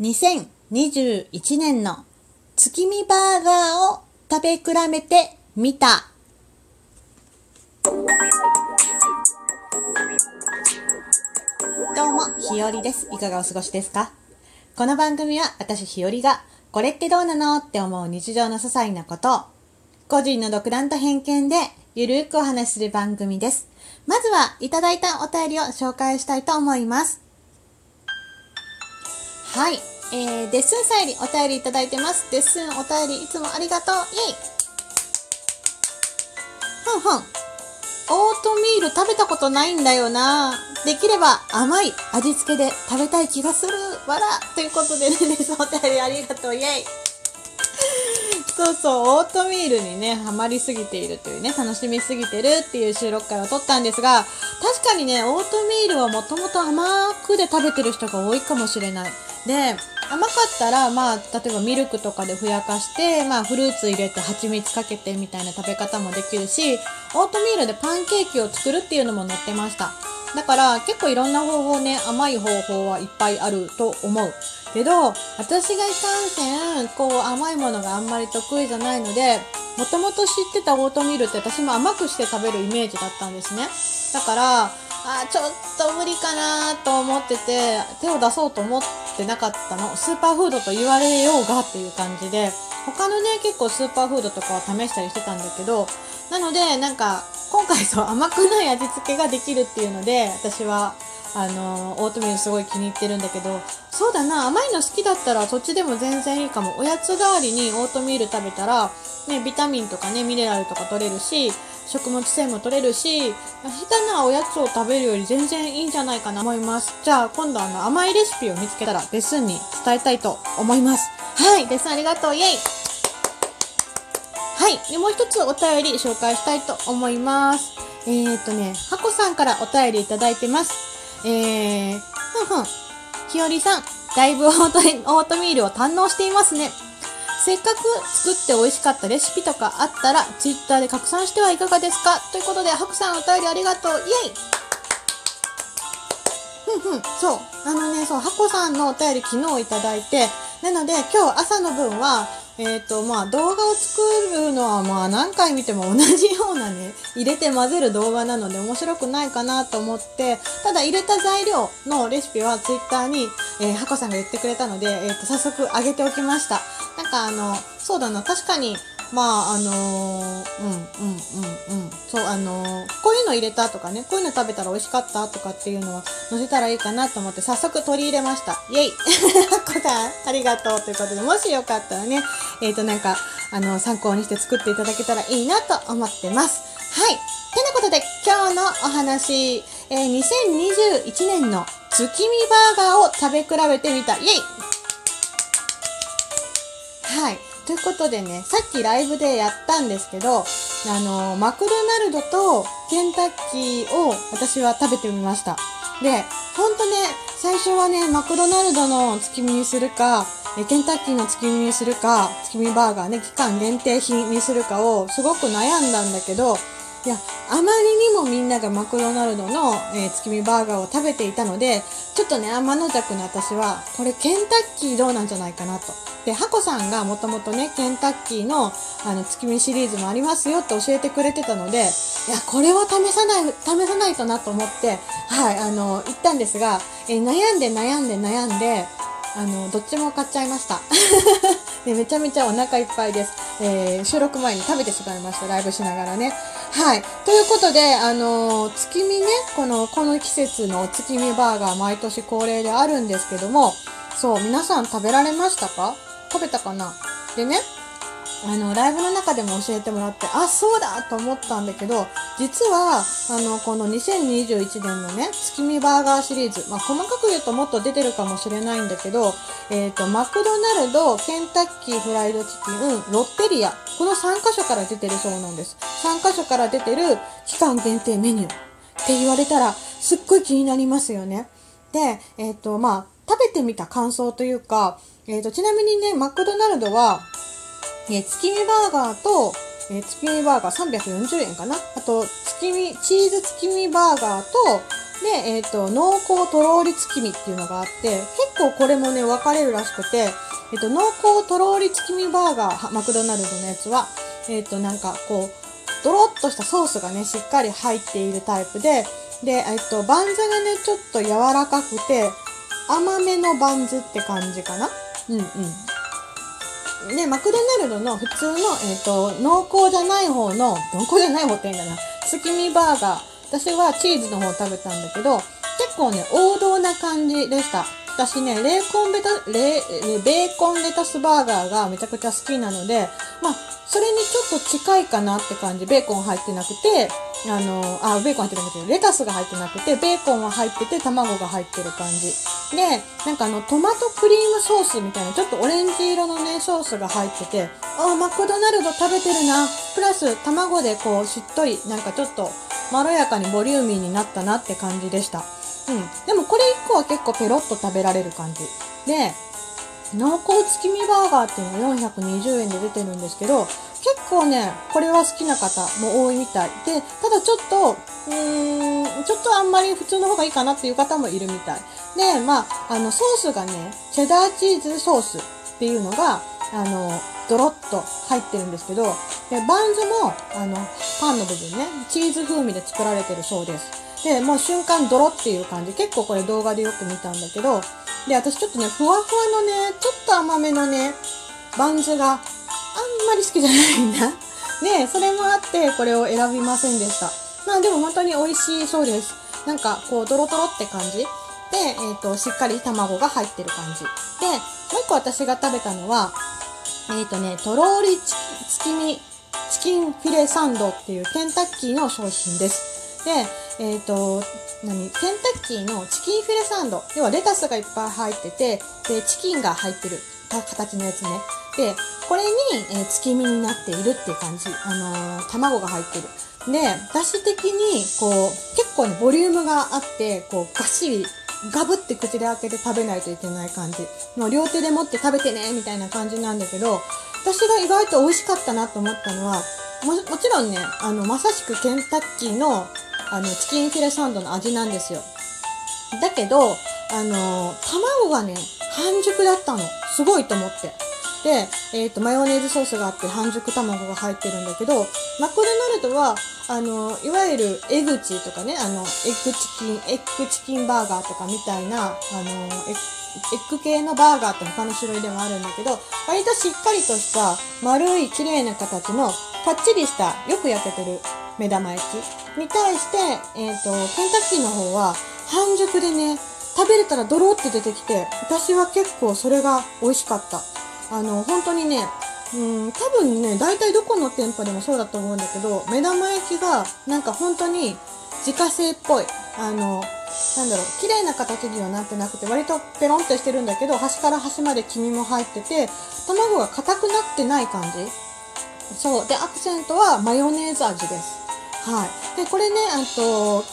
2021年の月見バーガーを食べ比べてみた。どうも、ひよりです。いかがお過ごしですか？この番組は私ひよりが、これってどうなのって思う日常の些細なことを、個人の独断と偏見でゆるくお話しする番組です。まずは、いただいたお便りを紹介したいと思います。はい。えー、デッスンさんよりお便りいただいてます。デッスンお便りいつもありがとう。イェイふんふん。オートミール食べたことないんだよな。できれば甘い味付けで食べたい気がする。わら。ということでね、デッスンお便りありがとう。イェイそうそう、オートミールにね、ハマりすぎているというね、楽しみすぎてるっていう収録会を撮ったんですが、確かにね、オートミールはもともと甘くで食べてる人が多いかもしれない。で、甘かったら、まあ、例えばミルクとかでふやかして、まあ、フルーツ入れて蜂蜜かけてみたいな食べ方もできるし、オートミールでパンケーキを作るっていうのも載ってました。だから、結構いろんな方法ね、甘い方法はいっぱいあると思う。けど、私がいかんせん、こう、甘いものがあんまり得意じゃないので、もともと知ってたオートミールって私も甘くして食べるイメージだったんですね。だから、あちょっと無理かなと思ってて、手を出そうと思ってなかったの。スーパーフードと言われようがっていう感じで、他のね、結構スーパーフードとかは試したりしてたんだけど、なので、なんか、今回そう甘くない味付けができるっていうので、私は、あのオートミールすごい気に入ってるんだけど、そうだな、甘いの好きだったらそっちでも全然いいかも。おやつ代わりにオートミール食べたら、ね、ビタミンとかね、ミネラルとか取れるし、食物繊維も取れるし、下手なおやつを食べるより全然いいんじゃないかなと思います。じゃあ今度あの甘いレシピを見つけたらレッスンに伝えたいと思います。はい、レッスンありがとう、イェイはい。で、もう一つお便り紹介したいと思います。えー、っとね、ハコさんからお便りいただいてます。えー、ふんふん。ひよりさん、だいぶオートミールを堪能していますね。せっかく作って美味しかったレシピとかあったら、ツイッターで拡散してはいかがですか？ということで、ハコさんお便りありがとう。イェイふんふん、そう。あのね、そう、ハコさんのお便り昨日いただいて、なので今日朝の分は、えっ、と、まあ動画を作るのはまあ何回見ても同じようなね、入れて混ぜる動画なので面白くないかなと思って、ただ入れた材料のレシピはツイッターに、えー、ハコさんが言ってくれたので、えっ、と、早速上げておきました。なんかあの、そうだな、確かに、まあ、あのー、うん、うん、うん、うん。そう、あのー、こういうの入れたとかね、こういうの食べたら美味しかったとかっていうのは載せたらいいかなと思って早速取り入れました。イェイハコさん、ありがとうということで、もしよかったらね、えっ、ー、と、なんか、あの、参考にして作っていただけたらいいなと思ってます。はい。てなことで、今日のお話、え、2021年の月見バーガーを食べ比べてみた。イェイはい。ということでね、さっきライブでやったんですけど、あの、マクドナルドとケンタッキーを私は食べてみました。で、ほんとね、最初はね、マクドナルドの月見にするか、えケンタッキーの月見にするか、月見バーガーね、期間限定品にするかをすごく悩んだんだけど、いや、あまりにもみんながマクドナルドの、えー、月見バーガーを食べていたので、ちょっとね、天の弱の私は、これケンタッキーどうなんじゃないかなと。で、ハコさんがもともとね、ケンタッキーの、あの、月見シリーズもありますよって教えてくれてたので、いや、これは試さない、試さないとなと思って、はい、あの、行ったんですが、えー、悩んで悩んで悩んで、あの、どっちも買っちゃいました。でめちゃめちゃお腹いっぱいです。えー、収録前に食べてしまいました。ライブしながらね。はい。ということで、あのー、月見ね、この、この季節の月見バーガー毎年恒例であるんですけども、そう、皆さん食べられましたか？食べたかな？でね、あの、ライブの中でも教えてもらって、あ、そうだと思ったんだけど、実は、あの、この2021年のね、月見バーガーシリーズ、まあ、細かく言うともっと出てるかもしれないんだけど、えっ、ー、と、マクドナルド、ケンタッキーフライドチキン、ロッテリア、この3箇所から出てるそうなんです。3箇所から出てる期間限定メニューって言われたら、すっごい気になりますよね。で、えっ、ー、と、まあ、食べてみた感想というか、えっ、ー、と、ちなみにね、マクドナルドは、え、月見バーガーと、え、月見バーガー340円かなあと、月見、チーズ月見バーガーと、で、えっ、と、濃厚とろーり月見っていうのがあって、結構これもね、分かれるらしくて、えっ、と、濃厚とろーり月見バーガー、マクドナルドのやつは、えっ、と、なんかこう、ドロッとしたソースがね、しっかり入っているタイプで、で、えっと、バンズがね、ちょっと柔らかくて、甘めのバンズって感じかなうんうん。で、マクドナルドの普通の、えっ、と、濃厚じゃない方の、濃厚じゃない方って言うんだな、月見バーガー。私はチーズの方を食べたんだけど、結構ね、王道な感じでした。私ね、レーコンベタ、レー、ベーコンレタスバーガーがめちゃくちゃ好きなので、まあ、それにちょっと近いかなって感じ。ベーコン入ってなくて、あの、あ、ベーコン入ってなくて、レタスが入ってなくて、ベーコンは入ってて、卵が入ってる感じ。で、なんかあの、トマトクリームソースみたいな、ちょっとオレンジ色のね、ソースが入ってて、ああ、マクドナルド食べてるな。プラス、卵でこう、しっとり、なんかちょっと、まろやかにボリューミーになったなって感じでした。うん。でもこれ1個は結構ペロッと食べられる感じ。で、濃厚月見バーガーっていうのが420円で出てるんですけど、結構ね、これは好きな方も多いみたい。で、ただちょっと、うーん、ちょっとあんまり普通の方がいいかなっていう方もいるみたい。で、まあ、あの、ソースがね、チェダーチーズソースっていうのが、あの、ドロッと入ってるんですけど、で、バンズも、あの、パンの部分ね、チーズ風味で作られてるそうです。で、もう瞬間ドロっていう感じ。結構これ動画でよく見たんだけど、で、私ちょっとね、ふわふわのね、ちょっと甘めのね、バンズがあんまり好きじゃないんだ。で、それもあって、これを選びませんでした。まあでも本当に美味しいそうです。なんか、こう、ドロドロって感じ。で、えっ、と、しっかり卵が入ってる感じ。で、もう一個私が食べたのは、えっ、とね、とろーりチ月見チキンフィレサンドっていうケンタッキーの商品です。で、えっ、と、何？ケンタッキーのチキンフィレサンド。要はレタスがいっぱい入ってて、で、チキンが入ってる形のやつね。で、これに、えー月見になっているっていう感じ。あのー卵が入ってる。で、私的に、こう、結構ね、ボリュームがあって、こう、がっしり、ガブって口で開けて食べないといけない感じ。もう両手で持って食べてね、みたいな感じなんだけど、私が意外と美味しかったなと思ったのは、も、もちろんね、あの、まさしくケンタッキーの、あの、チキンフィレサンドの味なんですよ。だけど、あの卵がね、半熟だったの。すごいと思って。で、えっ、と、マヨネーズソースがあって半熟卵が入ってるんだけど、マクドナルドは、あの、いわゆるエグチとかね、あの、エッグチキン、エッグチキンバーガーとかみたいな、あの、エッエッグ系のバーガーって他の種類でもあるんだけど、割としっかりとした丸い綺麗な形のパッチリしたよく焼けてる目玉焼きに対して、えっ、と、ケンタッキーの方は半熟でね、食べれたらドローって出てきて、私は結構それが美味しかった。あの、本当にね、うん、多分ね、大体どこの店舗でもそうだと思うんだけど、目玉焼きがなんか本当に自家製っぽい。あの、なんだろう、綺麗な形にはなってなくて、割とペロンとしてるんだけど、端から端まで黄身も入ってて、卵が硬くなってない感じ。そう。で、アクセントはマヨネーズ味です。はい。で、これね、あと、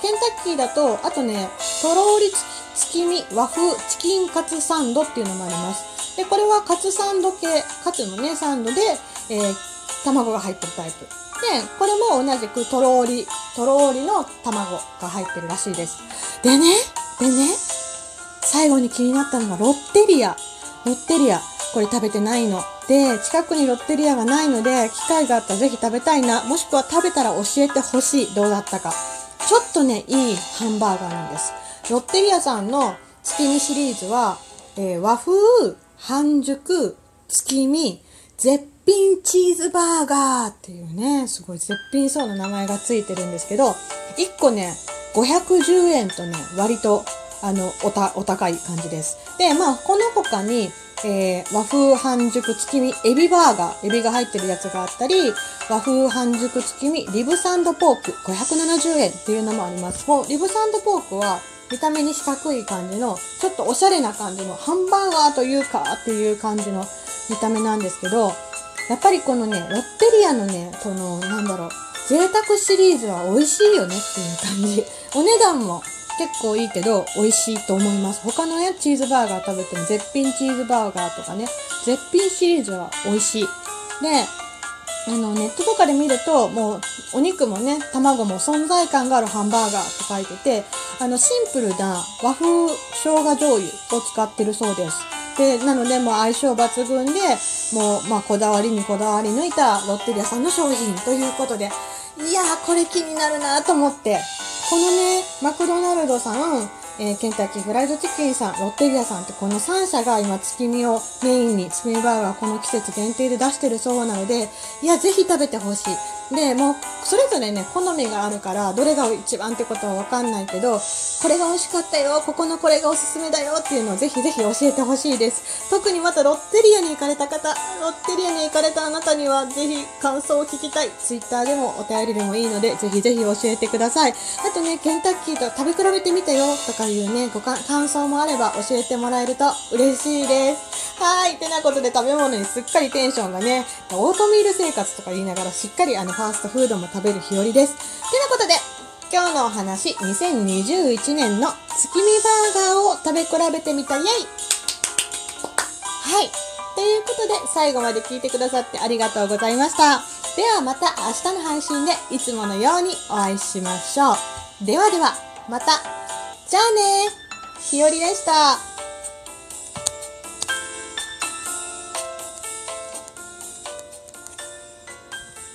ケンタッキーだと、あとね、とろーり月見和風チキンカツサンドっていうのもあります。で、これはカツサンド系、カツのね、サンドで、えー卵が入ってるタイプ。で、これも同じくとろーり、とろーりの卵が入ってるらしいです。でね、でね、最後に気になったのがロッテリア。ロッテリア。これ食べてないの。で、近くにロッテリアがないので、機会があったらぜひ食べたいな。もしくは食べたら教えてほしい。どうだったか。ちょっとね、いいハンバーガーなんです。ロッテリアさんの月見シリーズは、えー和風、半熟、月見、絶品チーズバーガーっていうね、すごい絶品そうな名前がついてるんですけど、1個ね、510円とね、割と、あの、おた、お高い感じです。で、まあ、この他に、えー和風半熟月見エビバーガー、エビが入ってるやつがあったり、和風半熟月見リブサンドポーク570円っていうのもあります。もうリブサンドポークは見た目に四角い感じの、ちょっとおしゃれな感じのハンバーガーというかっていう感じの見た目なんですけど、やっぱりこのね、ロッテリアのね、この、なんだろう、贅沢シリーズは美味しいよねっていう感じ。お値段も結構いいけど、美味しいと思います。他のね、チーズバーガー食べても絶品チーズバーガーとかね、絶品シリーズは美味しい。で、あの、ネットとかで見ると、もう、お肉もね、卵も存在感があるハンバーガーと書いてて、あの、シンプルな和風生姜醤油を使ってるそうです。で、なので、もう相性抜群で、もう、まあ、こだわりにこだわり抜いたロッテリアさんの商品ということで、いやー、これ気になるなと思って、このね、マクドナルドさん、えー、ケンタッキーフライドチキンさん、ロッテリアさんってこの3社が今月見をメインに月見バーガーこの季節限定で出してるそうなので、いや、ぜひ食べてほしい。で、もう、それぞれね、好みがあるから、どれが一番ってことはわかんないけど、これが美味しかったよ、ここのこれがおすすめだよっていうのをぜひぜひ教えてほしいです。特にまたロッテリアに行かれた方、ロッテリアに行かれたあなたにはぜひ感想を聞きたい。ツイッターでもお便りでもいいので、ぜひぜひ教えてください。あとね、ケンタッキーと食べ比べてみたよとかいうね、ご感想もあれば教えてもらえると嬉しいです。はい。てなことで食べ物にすっかりテンションがね、オートミール生活とか言いながらしっかりあのファーストフードも食べる日和です。てなことで、今日のお話、2021年の月見バーガーを食べ比べてみたイェイはい。ということで、最後まで聞いてくださってありがとうございました。ではまた明日の配信でいつものようにお会いしましょう。ではでは、また。じゃあねひよりでした。